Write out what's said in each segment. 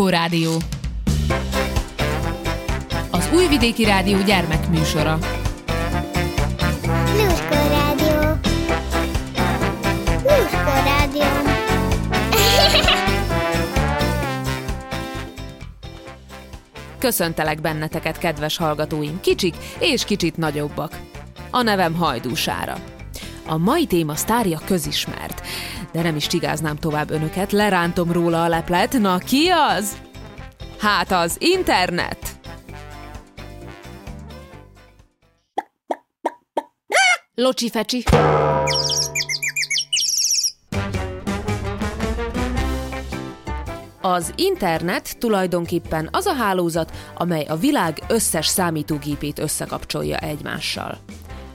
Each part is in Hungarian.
Lluskó Rádió. Az Újvidéki Rádió gyermekműsora. Lluskó Rádió. Lluskó Rádió. Köszöntelek benneteket, kedves hallgatóim, kicsik és kicsit nagyobbak. A nevem Hajdúsára. A mai téma sztárja közismert, de nem is csigáznám tovább önöket, lerántom róla a leplet. Na ki az? Hát az internet! Locsi fecsi. Az internet tulajdonképpen az a hálózat, amely a világ összes számítógépét összekapcsolja egymással.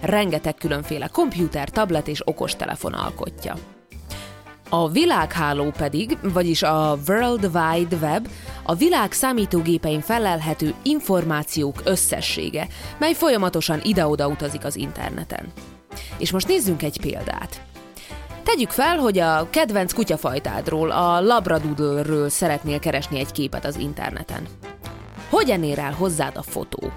Rengeteg különféle komputer, tablet és okostelefon alkotja. A világháló pedig, vagyis a World Wide Web, a világ számítógépein felelhető információk összessége, mely folyamatosan ide-oda utazik az interneten. És most nézzünk egy példát. Tegyük fel, hogy a kedvenc kutyafajtádról, a labradoodle szeretnél keresni egy képet az interneten. Hogyan ér el hozzád a fotó?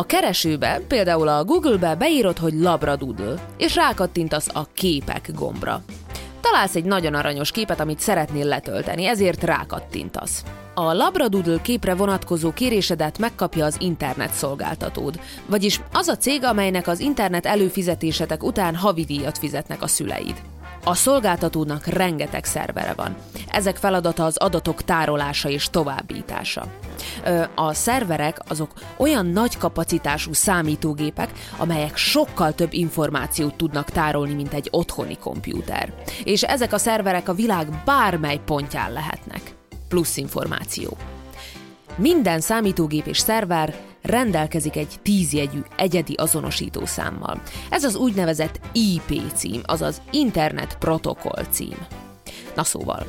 A keresőbe, például a Google-be beírod, hogy labradoodle, és rákattintasz a képek gombra. Találsz egy nagyon aranyos képet, amit szeretnél letölteni, ezért rákattintasz. A Labradoodle képre vonatkozó kérésedet megkapja az internet szolgáltatód, vagyis az a cég, amelynek az internet előfizetésetek után havidíjat fizetnek a szüleid. A szolgáltatónak rengeteg szervere van. Ezek feladata az adatok tárolása és továbbítása. A szerverek azok olyan nagy kapacitású számítógépek, amelyek sokkal több információt tudnak tárolni, mint egy otthoni kompjúter. És ezek a szerverek a világ bármely pontján lehetnek. Plusz információ. Minden számítógép és szerver rendelkezik egy tízjegyű egyedi azonosító számmal. Ez az úgynevezett IP cím, azaz Internet Protokoll cím. Na szóval,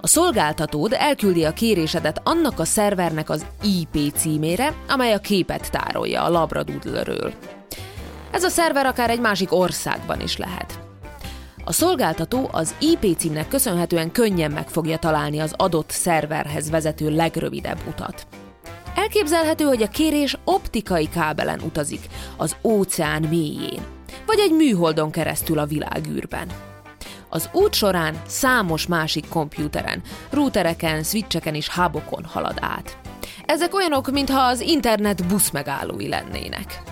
a szolgáltatód elküldi a kérésedet annak a szervernek az IP címére, amely a képet tárolja a Labradoodle-ről. Ez a szerver akár egy másik országban is lehet. A szolgáltató az IP címnek köszönhetően könnyen meg fogja találni az adott szerverhez vezető legrövidebb utat. Elképzelhető, hogy a kérés optikai kábelen utazik, az óceán mélyén, vagy egy műholdon keresztül a világűrben. Az út során számos másik kompjúteren, routereken, switcheken és hubokon halad át. Ezek olyanok, mintha az internet buszmegállói lennének.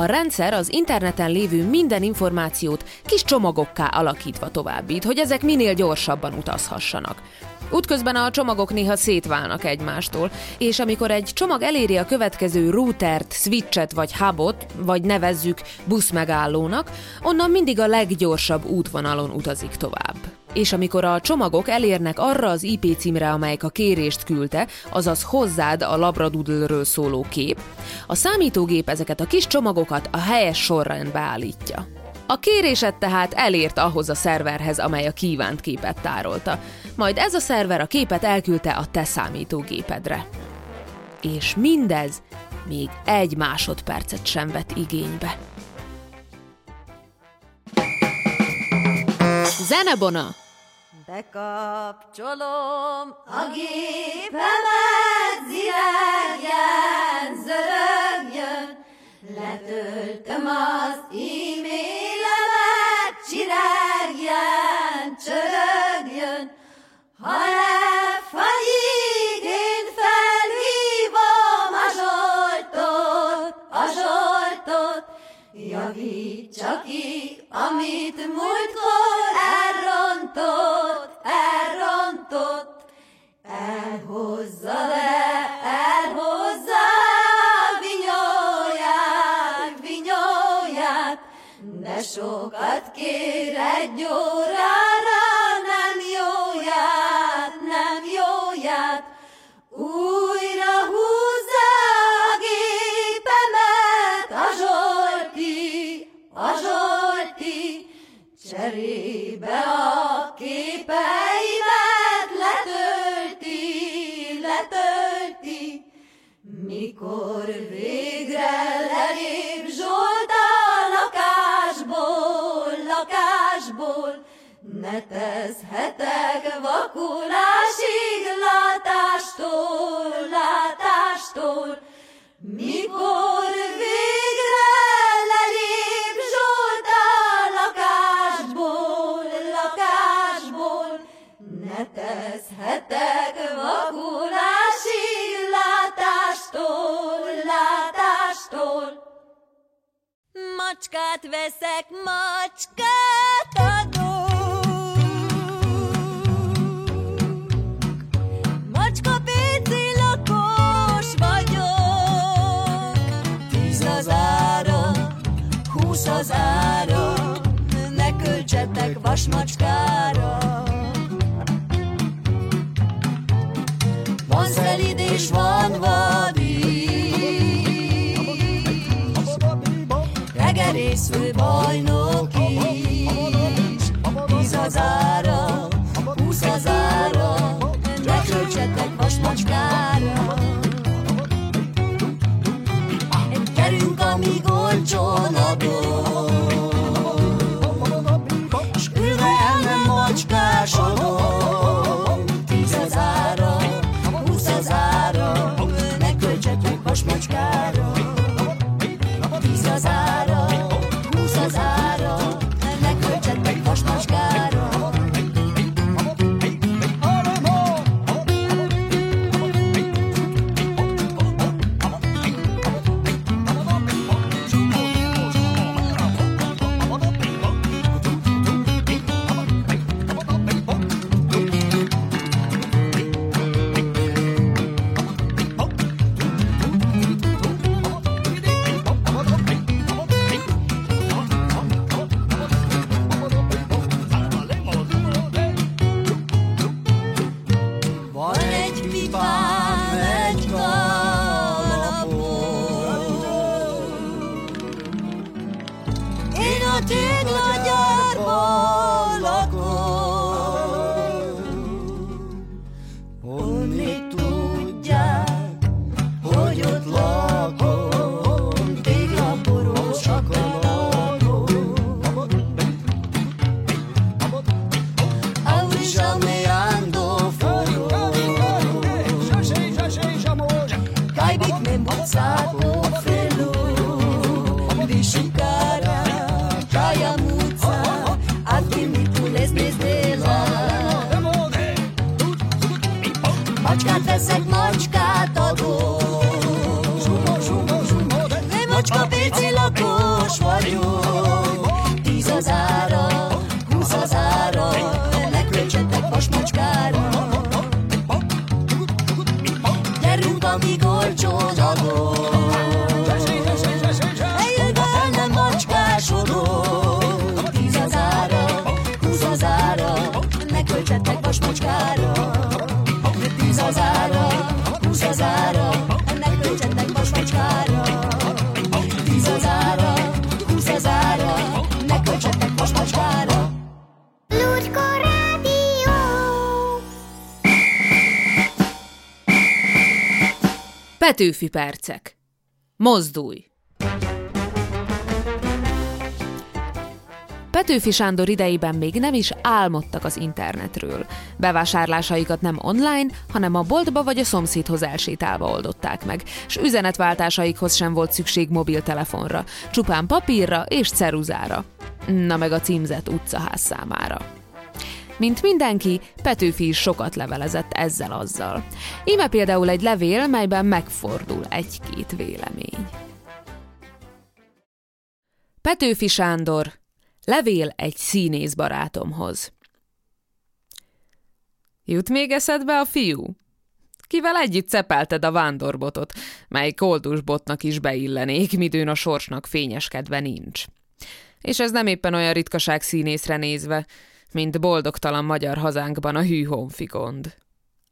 A rendszer az interneten lévő minden információt kis csomagokká alakítva továbbít, hogy ezek minél gyorsabban utazhassanak. Útközben a csomagok néha szétválnak egymástól, és amikor egy csomag eléri a következő routert, switchet vagy hubot, vagy nevezzük buszmegállónak, onnan mindig a leggyorsabb útvonalon utazik tovább. És amikor a csomagok elérnek arra az IP címre, amelyik a kérést küldte, azaz hozzád a Labradoodle-ről szóló kép, a számítógép ezeket a kis csomagokat a helyes sorrendbe állítja. A kérésed tehát elért ahhoz a szerverhez, amely a kívánt képet tárolta. Majd ez a szerver a képet elküldte a te számítógépedre. És mindez még egy másodpercet sem vett igénybe. Zenebona! Bekapcsolom. A gépemet, ziregjen, zörögjön, letöltöm az e-mailemet, csiregjen, csörögjön, ha elfagyik, én felhívom a zsoltot, a zsoltot, javítsa ki, amit múltkor sokat kér egy órára, nem jóját, nem jóját, újra húzza a gépemet, a Zsolti, a Zsolti, 20 az ára, ne költsetek vasmacskára. Van szelid és van vadi, regerésző bajnok is. 10 az ára, 20 az ára, ne költsetek vasmacskára. Kerünk, amíg olcsó amor. Petőfi percek. Mozdulj! Petőfi Sándor idejében még nem is álmodtak az internetről. Bevásárlásaikat nem online, hanem a boltba vagy a szomszédhoz elsétálva oldották meg, s üzenetváltásaikhoz sem volt szükség mobiltelefonra, csupán papírra és ceruzára. Na meg a címzett utcaház számára. Mint mindenki, Petőfi is sokat levelezett ezzel-azzal. Íme például egy levél, melyben megfordul egy-két vélemény. Petőfi Sándor, levél egy színész barátomhoz. Jut még eszedbe a fiú? Kivel együtt cepelted a vándorbotot, mely koldusbotnak is beillenék, midőn a sorsnak fényeskedve nincs. És ez nem éppen olyan ritkaság színészre nézve, mint boldogtalan magyar hazánkban a hű honfigond.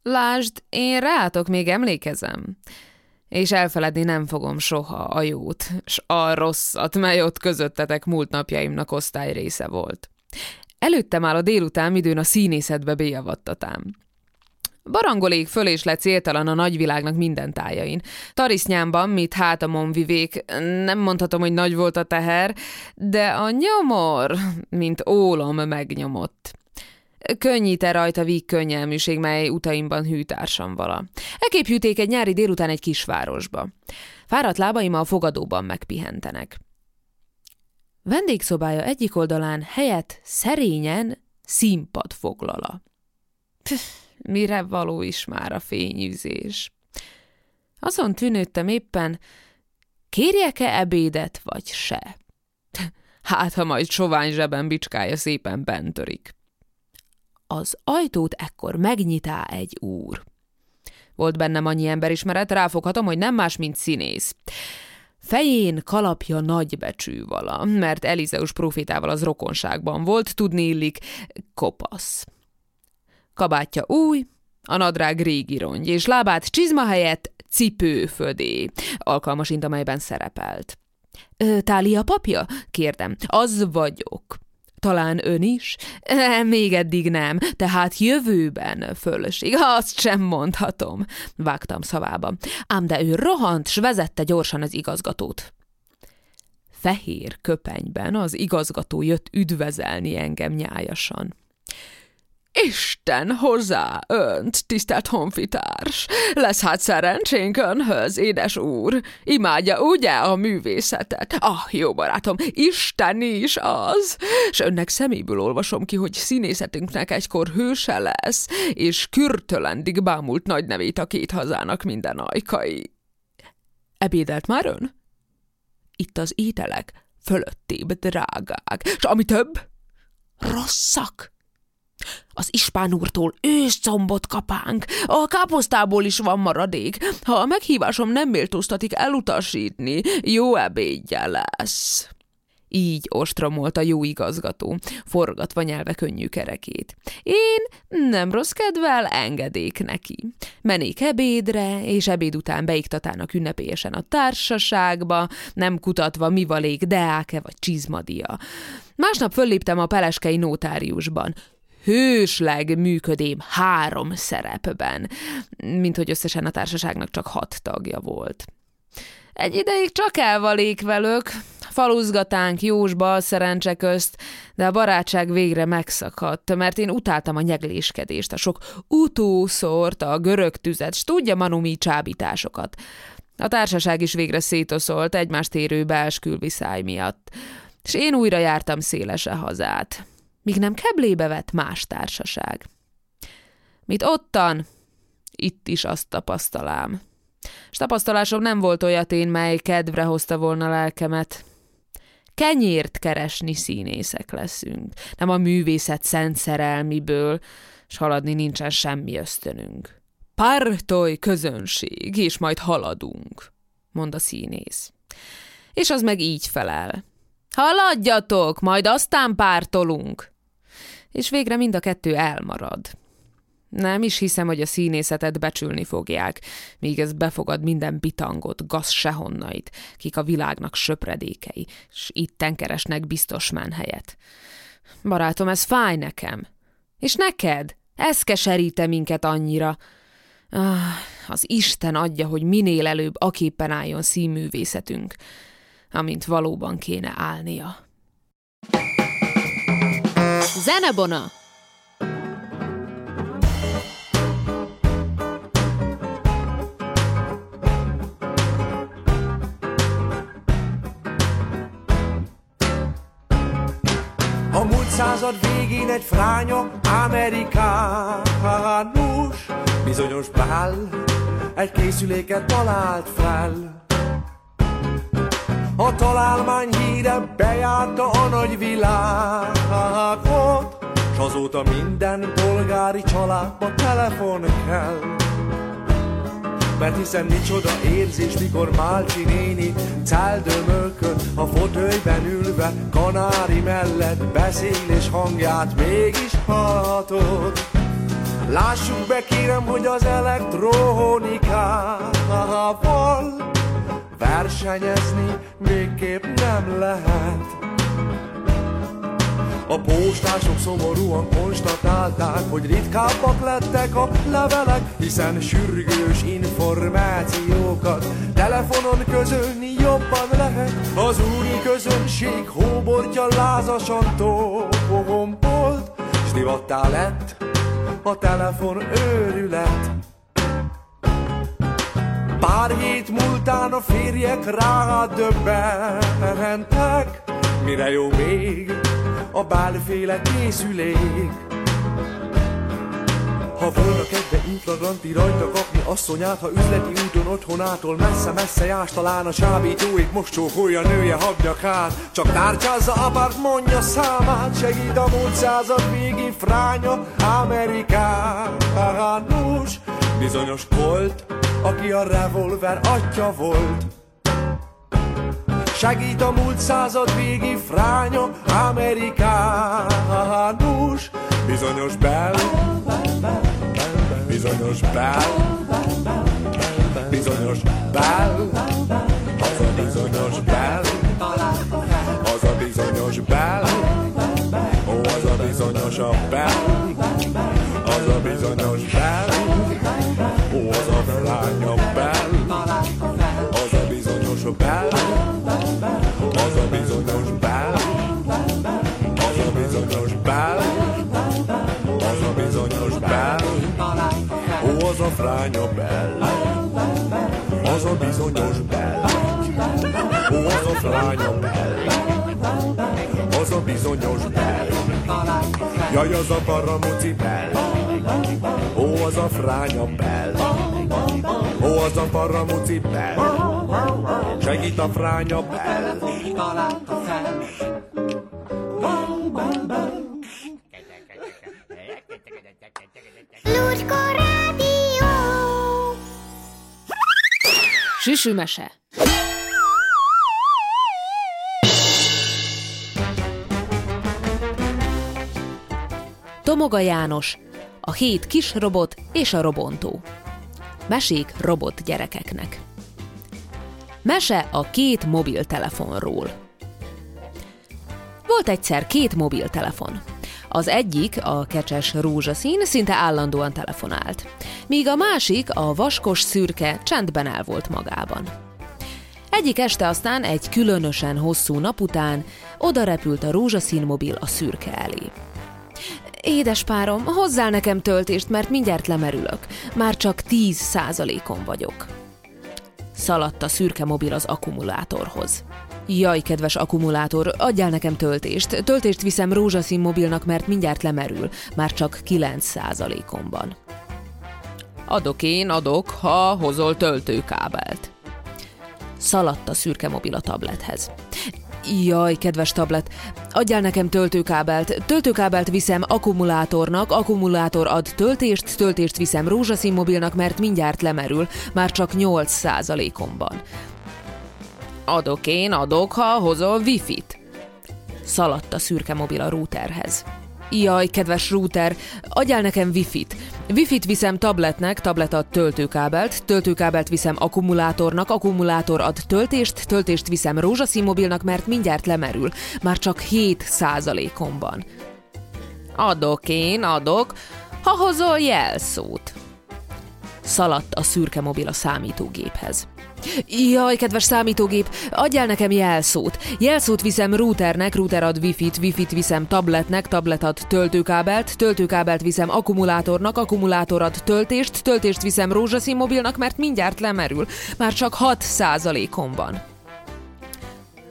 Lásd, én rátok még emlékezem, és elfeledni nem fogom soha a jót, s a rosszat, mely ott közöttetek múlt napjaimnak osztály része volt. Előtte már a délután időn a színészetbe béjavattatám. Barangolék föl és le céltalan a nagyvilágnak minden tájain. Tarisznyámban, mit hátamon vivék, nem mondhatom, hogy nagy volt a teher, de a nyomor, mint ólom megnyomott. Könnyíte rajta víg könnyelműség, mely utaimban hűtársam vala. Ekép juték egy nyári délután egy kisvárosba. Fáradt lábaim a fogadóban megpihentenek. Vendégszobája egyik oldalán helyett szerényen színpad foglala. Pff, mire való is már a fényűzés? Azon tűnődtem éppen, kérjek-e ebédet, vagy se? Hát, ha majd sovány zseben bicskája szépen bentörik. Az ajtót ekkor megnyitá egy úr. Volt bennem annyi emberismeret, ráfoghatom, hogy nem más, mint színész. Fején kalapja nagybecsű vala, mert Elizeus profétával az rokonságban volt, tudni illik, kopasz. Kabátja új, a nadrág régi rongy, és lábát csizma helyett cipőfödé, alkalmasint amelyben szerepelt. Tália papja? Kérdem. Az vagyok. Talán ön is? Még eddig nem, tehát jövőben fölöség. Azt sem mondhatom, vágtam szavába. Ám de ő rohant, s vezette gyorsan az igazgatót. Fehér köpenyben az igazgató jött üdvezelni engem nyájasan. Isten hozzá önt, tisztelt honfitárs! Lesz hát szerencsénk önhöz, édes úr! Imádja ugye a művészetet? Ah, jó barátom, Isten is az! S önnek szeméből olvasom ki, hogy színészetünknek egykor hőse lesz, és kürtölendig bámult nagy nevét a két hazának minden ajkai. Ebédelt már ön? Itt az ételek fölöttébb drágák, s ami több, rosszak. Az ispán úrtól őszombot kapánk, a káposztából is van maradék. Ha a meghívásom nem méltóztatik elutasítni, jó ebédje lesz. Így ostromolt a jó igazgató, forgatva nyelve könnyű kerekét. Én nem rossz kedvel engedék neki. Menék ebédre, és ebéd után beiktatának ünnepélyesen a társaságba, nem kutatva mi valék deáke vagy csizmadia. Másnap fölléptem a peleskei notáriusban hősleg működém három szerepben, mint hogy összesen a társaságnak csak hat tagja volt. Egy ideig csak elvalék velük, faluzgatánk jósba szerencse közt, de a barátság végre megszakadt, mert én utáltam a nyegléskedést, a sok utószort, a görög tüzet, s tudja manumi csábításokat. A társaság is végre szétoszolt egymást érő beeskülviszály miatt, és én újra jártam szélese hazát míg nem keblébe vett más társaság. Mit ottan, itt is azt tapasztalám. S tapasztalásom nem volt olyat én, mely kedvre hozta volna lelkemet. Kenyért keresni színészek leszünk, nem a művészet szent szerelmiből, s haladni nincsen semmi ösztönünk. Pártolj közönség, és majd haladunk, mond a színész. És az meg így felel. Haladjatok, majd aztán pártolunk. És végre mind a kettő elmarad. Nem is hiszem, hogy a színészetet becsülni fogják, míg ez befogad minden bitangot, gaz sehonnait, kik a világnak söpredékei, s itten keresnek biztos menhelyet. Barátom, ez fáj nekem. És neked? Ez keseríte minket annyira. Ah, az Isten adja, hogy minél előbb aképpen álljon színművészetünk amint valóban kéne állnia. Zenebona! A múlt század végén egy fránya amerikánus Bizonyos pál egy készüléket talált fel a találmány híre bejárta a nagy világot, S azóta minden polgári családba telefon kell. Mert hiszen micsoda érzés, mikor Málcsi néni Cáldömölkön a fotőjben ülve Kanári mellett beszél és hangját mégis hallhatod Lássuk be kérem, hogy az elektronikával versenyezni végképp nem lehet. A postások szomorúan konstatálták, hogy ritkábbak lettek a levelek, hiszen sürgős információkat telefonon közölni jobban lehet. Az úri közönség hóbortja lázasan tombolt, s divattá lett a telefon őrület. Pár hét múltán a férjek rá döbbentek, mire jó még a bálféle készülék. Ha volna kedve inflagranti rajta kapni asszonyát, ha üzleti úton otthonától messze-messze jás, talán a csábítóik most csókolja nője habnyakát. Csak tárcsázza apárt, mondja számát, segít a múlt század végi fránya Amerikánus. Bizonyos Colt, aki a revolver atya volt. Segít a múlt század végi fránya Amerikánus. Bizonyos Bell, bizonyos Bell, bizonyos Bell, az a bizonyos Bell, az a bizonyos Bell, ó, az a bizonyos a Bell, az a bizonyos Bell, a fránya Bell, az a bizonyos Bell, ó, az a fránya Bell, az a bizonyos Bell, jaj, az a paramuci Bell, ó, az a fránya Bell, ó, az a paramuci Bell, segít a fránya Bell. Süsümese. Tomoga János, a hét kis robot és a robontó. Mesék robot gyerekeknek. Mese a két mobiltelefonról. Volt egyszer két mobiltelefon. Az egyik, a kecses rózsaszín, szinte állandóan telefonált, míg a másik, a vaskos szürke csendben el volt magában. Egyik este aztán egy különösen hosszú nap után oda repült a rózsaszín mobil a szürke elé. Édes párom, hozzál nekem töltést, mert mindjárt lemerülök. Már csak 10 százalékon vagyok. Szaladt a szürke mobil az akkumulátorhoz. Jaj, kedves akkumulátor, adjál nekem töltést. Töltést viszem rózsaszín mobilnak, mert mindjárt lemerül. Már csak 9 százalékomban. Adok én, adok, ha hozol töltőkábelt. Szaladt a szürke mobil a tablethez. Jaj, kedves tablet, adjál nekem töltőkábelt. Töltőkábelt viszem akkumulátornak, akkumulátor ad töltést, töltést viszem rózsaszín mobilnak, mert mindjárt lemerül, már csak 8 százalékomban. Adok én, adok, ha hozol wifi-t. Szaladt a szürke mobil a routerhez. Jaj, kedves router, adjál nekem wifi-t. Wifi-t viszem tabletnek, tablet ad töltőkábelt, töltőkábelt viszem akkumulátornak, akkumulátor ad töltést, töltést viszem rózsaszín mobilnak, mert mindjárt lemerül, már csak 7 százalékomban. Adok én, adok, ha hozol jelszót. Szaladt a szürke mobil a számítógéphez. Jaj, kedves számítógép, adjál nekem jelszót. Jelszót viszem routernek, router ad wifi-t, wifi-t viszem tabletnek, tablet ad töltőkábelt, töltőkábelt viszem akkumulátornak, akkumulátor ad töltést, töltést viszem rózsaszín mobilnak, mert mindjárt lemerül. Már csak 6 százalékomban.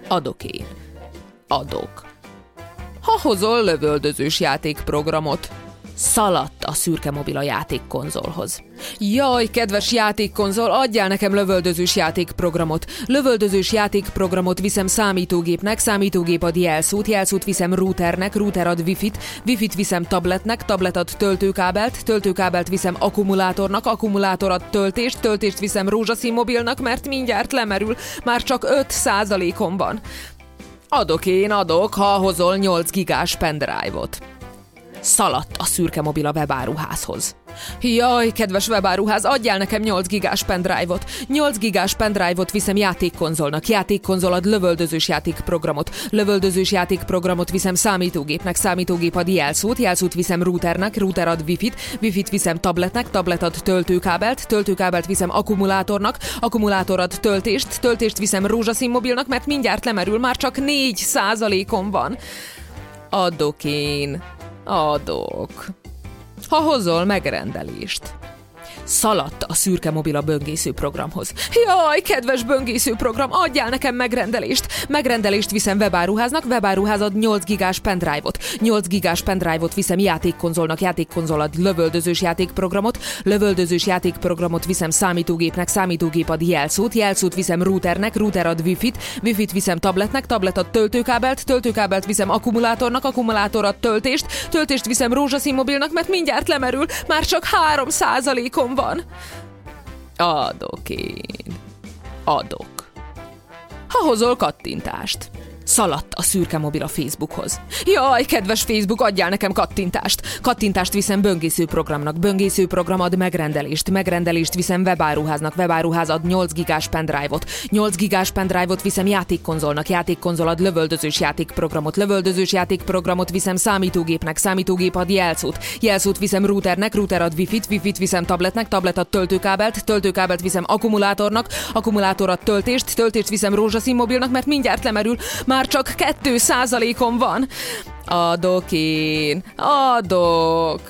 Adok én. Adok. Ha hozol lövöldözős játékprogramot. Szaladt a szürke mobil a játékkonzolhoz. Jaj, kedves játékkonzol, adjál nekem lövöldözős játékprogramot. Lövöldözős játékprogramot viszem számítógépnek, számítógép ad jelszót, jelszót viszem routernek, router ad wifi-t, wifi-t viszem tabletnek, tablet ad töltőkábelt, töltőkábelt viszem akkumulátornak, akkumulátor ad töltést, töltést viszem rózsaszín mobilnak, mert mindjárt lemerül, már csak 5 százalékomban. Adok én, adok, ha hozol 8 gigás pendrive-ot. Szaladt a szürke mobil a webáruházhoz. Jaj, kedves webáruház, adjál nekem 8 gigás pendrive-ot. 8 gigás pendrive-ot viszem játékkonzolnak. Játékkonzol ad lövöldözős játékprogramot. Lövöldözős játékprogramot viszem számítógépnek. Számítógép ad jelszót. Jelszót viszem routernek. Router ad wifi-t. Wifi-t viszem tabletnek. Tablet ad töltőkábelt. Töltőkábelt viszem akkumulátornak. Akkumulátor ad töltést. Töltést viszem rózsaszín mobilnak, mert mindjárt lemerül. Már csak 4 százalékom van. Adok én. Adok. Ha hozol megrendelést. Szaladt a szürke mobil a böngésző programhoz. Jaj, kedves böngésző program, adjál nekem megrendelést. Megrendelést viszem webáruháznak, webáruházad 8 gigás pendrive-ot. 8 gigás pendrive-ot viszem játékkonzolnak, játékkonzolad lövöldözős játékprogramot, lövöldözős játékprogramot viszem számítógépnek, számítógép ad jelszót, jelszót viszem routernek, router ad wifi-t, wifi-t viszem tabletnek, tablet ad töltőkábelt, töltőkábelt viszem akkumulátornak, akkumulátor ad töltést, töltést viszem rózsaszín mobilnak, mert mindjárt lemerül, már csak 3 százalékom van. Adok én. Adok. Ha hozol kattintást. Szaladt a szürke mobil a Facebookhoz. Jaj, kedves Facebook, adjál nekem kattintást. Kattintást viszem böngésző programnak. Böngésző program ad megrendelést. Megrendelést viszem webáruháznak. Webáruház ad 8 gigás pendrive-ot. 8 gigás pendrive-ot viszem játékkonzolnak. Játékkonzol ad lövöldözős játékprogramot. Lövöldözős játékprogramot viszem számítógépnek. Számítógép ad jelszót. Jelszót viszem routernek. Router ad wifi-t. Wifi-t viszem tabletnek. Tablet ad töltőkábelt. Töltőkábelt viszem akkumulátornak. Akkumulátor ad töltést. Töltést viszem rózsaszín mobilnak, mert mindjárt lemerül. Már csak 2 százalékom van. Adok én. Adok.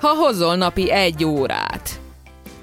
Ha hozol napi egy órát.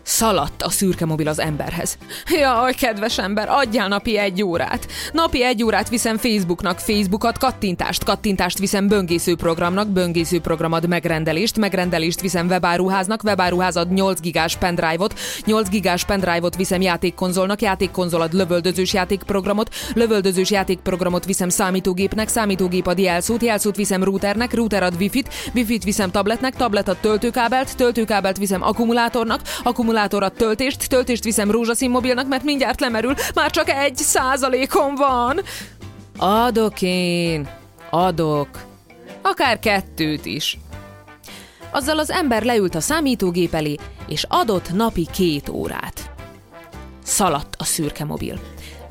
Szaladt a szürke mobil az emberhez. Jaj, kedves ember, adjál napi egy órát. Napi egy órát viszem Facebooknak, Facebookot kattintást, kattintást viszem böngésző programnak, böngésző programad megrendelést, megrendelést viszem webáruháznak, webáruházad 8 gigás pendrive-ot, 8 gigás pendrive-ot viszem játékkonzolnak, játékkonzolad lövöldözős játékprogramot, lövöldözős játékprogramot viszem számítógépnek, számítógép ad jelszót, jelszót viszem routernek, router ad wifi-t, wifi-t viszem tabletnek, tablet ad töltőkábelt, töltőkábelt viszem akkumulátornak, akkumulátor akkumulátor a töltést, töltést viszem rózsaszín mobilnak, mert mindjárt lemerül, már csak egy százalékom van. Adok én, adok, akár kettőt is. Azzal az ember leült a számítógép elé, és adott napi két órát. Szaladt a szürke mobil.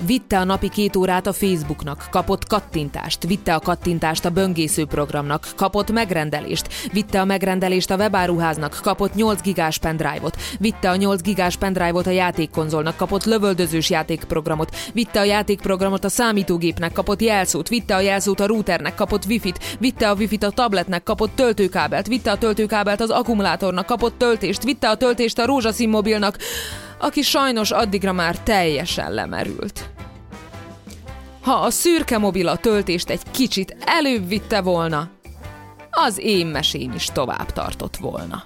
Vitte a napi két órát a Facebooknak, kapott kattintást, vitte a kattintást a böngésző programnak, kapott megrendelést, vitte a megrendelést a webáruháznak, kapott 8 gigás pendrive-ot, vitte a 8 gigás pendrive-ot a játékkonzolnak, kapott lövöldözős játékprogramot, vitte a játékprogramot a számítógépnek, kapott jelszót, vitte a jelszót a routernek, kapott wifi-t, vitte a wifi-t a tabletnek, kapott töltőkábelt, vitte a töltőkábelt az akkumulátornak, kapott töltést, vitte a töltést a rózsaszín mobilnak, aki sajnos addigra már teljesen lemerült. Ha a szürke mobil a töltést egy kicsit előbb vitte volna, az én mesém is tovább tartott volna.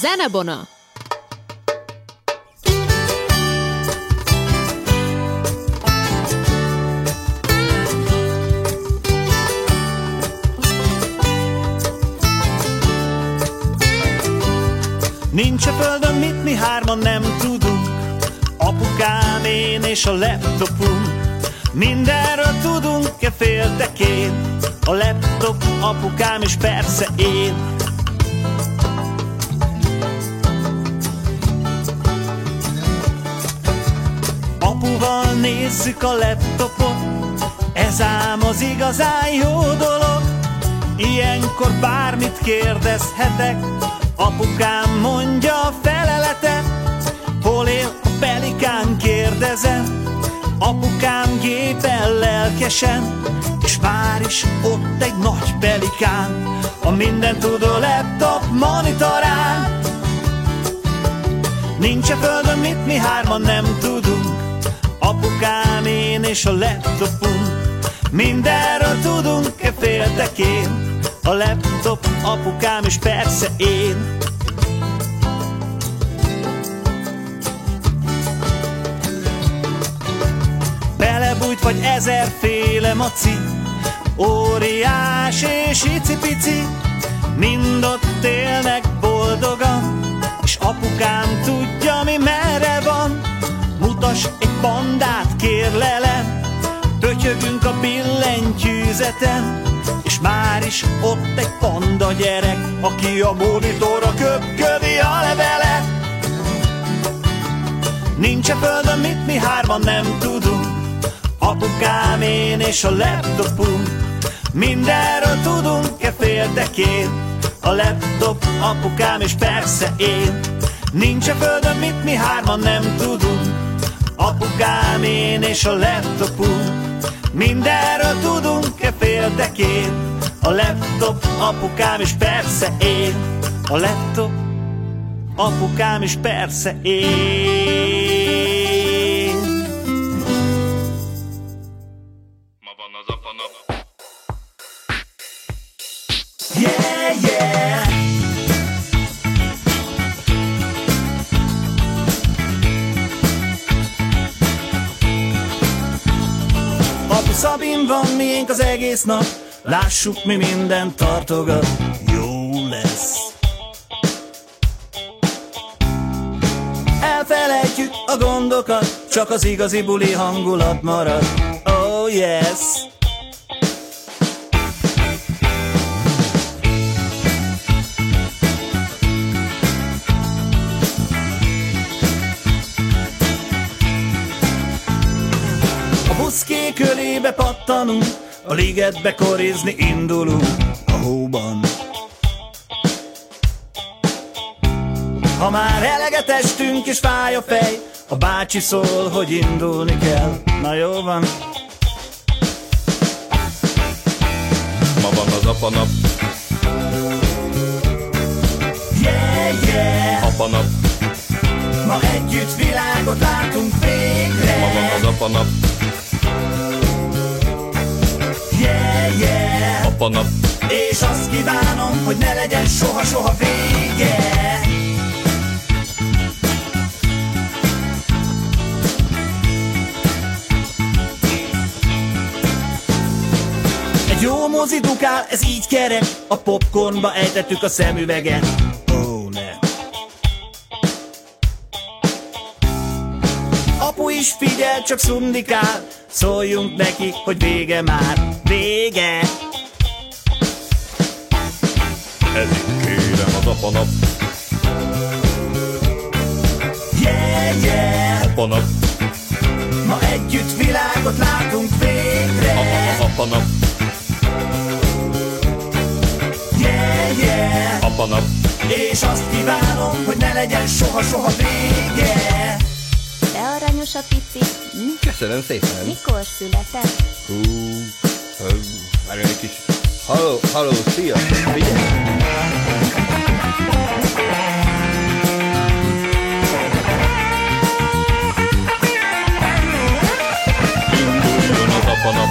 Zenebona! Nincs a földön mit mi hárman nem tudunk Apukám, én és a laptopunk. Mindenről tudunk-e féltekén A laptop, apukám és persze én. Apuval nézzük a laptopot Ez ám az igazán jó dolog. Ilyenkor bármit kérdezhetek Apukám mondja a feleletet pelikán kérdezem Apukám gépen lelkesen És már is ott egy nagy pelikán A minden tudó laptop monitorán. Nincs a földön mit mi hárman nem tudunk Apukám, én és a laptopunk. Mindenről tudunk-e féltekén a laptop, apukám és persze én vagy ezerféle maci. Óriás és icipici Mind ott élnek boldogan És apukám tudja mi merre van. Mutas egy bandát kérlelem Pötyögünk a billentyűzeten és már is ott egy panda gyerek Aki a monitorra köpködi a levele Nincs a földön mit mi hárman nem tudunk Apukám, én és a laptopunk. Mindenről tudunk-e féltekén A laptop, apukám és persze én. Nincs a földön mit mi hárman nem tudunk. Apukám, én és a laptopunk. Mindenről tudunk-e féldekén A laptop apukám és persze én. A laptop apukám és persze én egész nap. Lássuk mi minden tartogat. Jó lesz. Elfelejtjük a gondokat Csak az igazi buli hangulat marad. Oh yes. A buszké körébe pattanunk, a ligetbe korizni indulunk a hóban. Ha már eleget estünk és fáj a fej, a bácsi szól, hogy indulni kell. Na jó van. Ma van az apa nap. Yeah, yeah, Apa nap. ma együtt világot látunk Ma van végre. az apa nap. Yeah, Apa nap. és azt kívánom, hogy ne legyen soha-soha vége. Egy jó mozi ez így kerek, a popcornba ejtettük a szemüveget. Apu is figyel, csak szundikál, szóljunk neki, hogy vége már, vége. Ez itt kérem az apa nap. Yeah, yeah, Apa nap. ma együtt világot látunk végre. Apa, apa nap. Yeah, yeah, Apa nap. és azt kívánom, hogy ne legyen soha-soha vége. De aranyos a pici, Köszönöm szépen. mikor született? Hú, hú, várjon egy kis... Halló, halló, szia! Figyelj! Induljon az apa nap.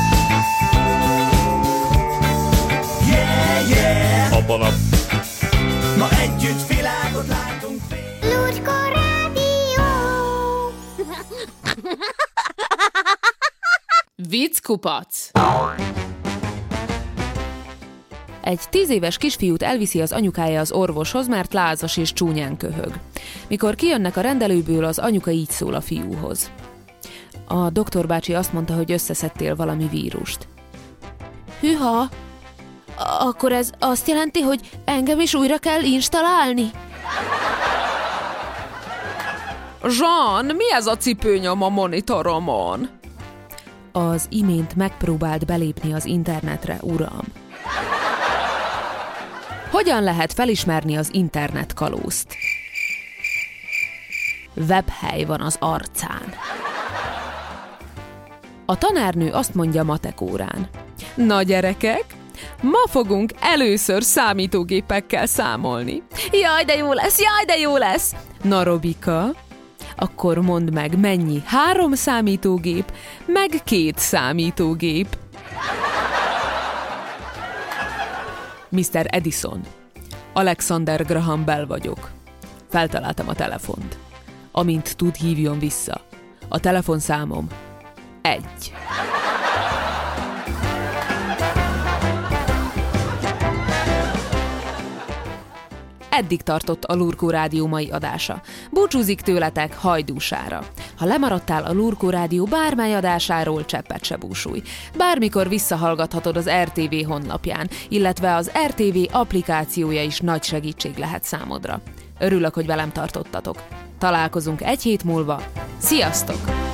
Yeah, yeah, Apa nap. ma együtt világot látunk végre. Lucska Rádió! Vicckupac. Egy tíz éves kisfiút elviszi az anyukája az orvoshoz, mert lázas és csúnyán köhög. Mikor kijönnek a rendelőből, az anyuka így szól a fiúhoz. A doktor bácsi azt mondta, hogy összeszedtél valami vírust. Hűha! Akkor ez azt jelenti, hogy engem is újra kell installálni? Jean, mi ez a cipőnyom a monitoromon? Az imént megpróbált belépni az internetre, uram. Hogyan lehet felismerni az internet kalózt? Webhely van az arcán. A tanárnő azt mondja matek órán. Na gyerekek, ma fogunk először számítógépekkel számolni. Jaj, de jó lesz, jaj, de jó lesz! Na Robika, akkor mondd meg, mennyi három számítógép, meg két számítógép. Mr. Edison. Alexander Graham Bell vagyok. Feltaláltam a telefont. Amint tud, hívjon vissza. A telefonszámom egy. Eddig tartott a Lurkó Rádió mai adása. Búcsúzik tőletek hajdúsára. Ha lemaradtál a Lurkó Rádió bármely adásáról, cseppet se búsulj. Bármikor visszahallgathatod az RTV honlapján, illetve az RTV applikációja is nagy segítség lehet számodra. Örülök, hogy velem tartottatok. Találkozunk egy hét múlva. Sziasztok!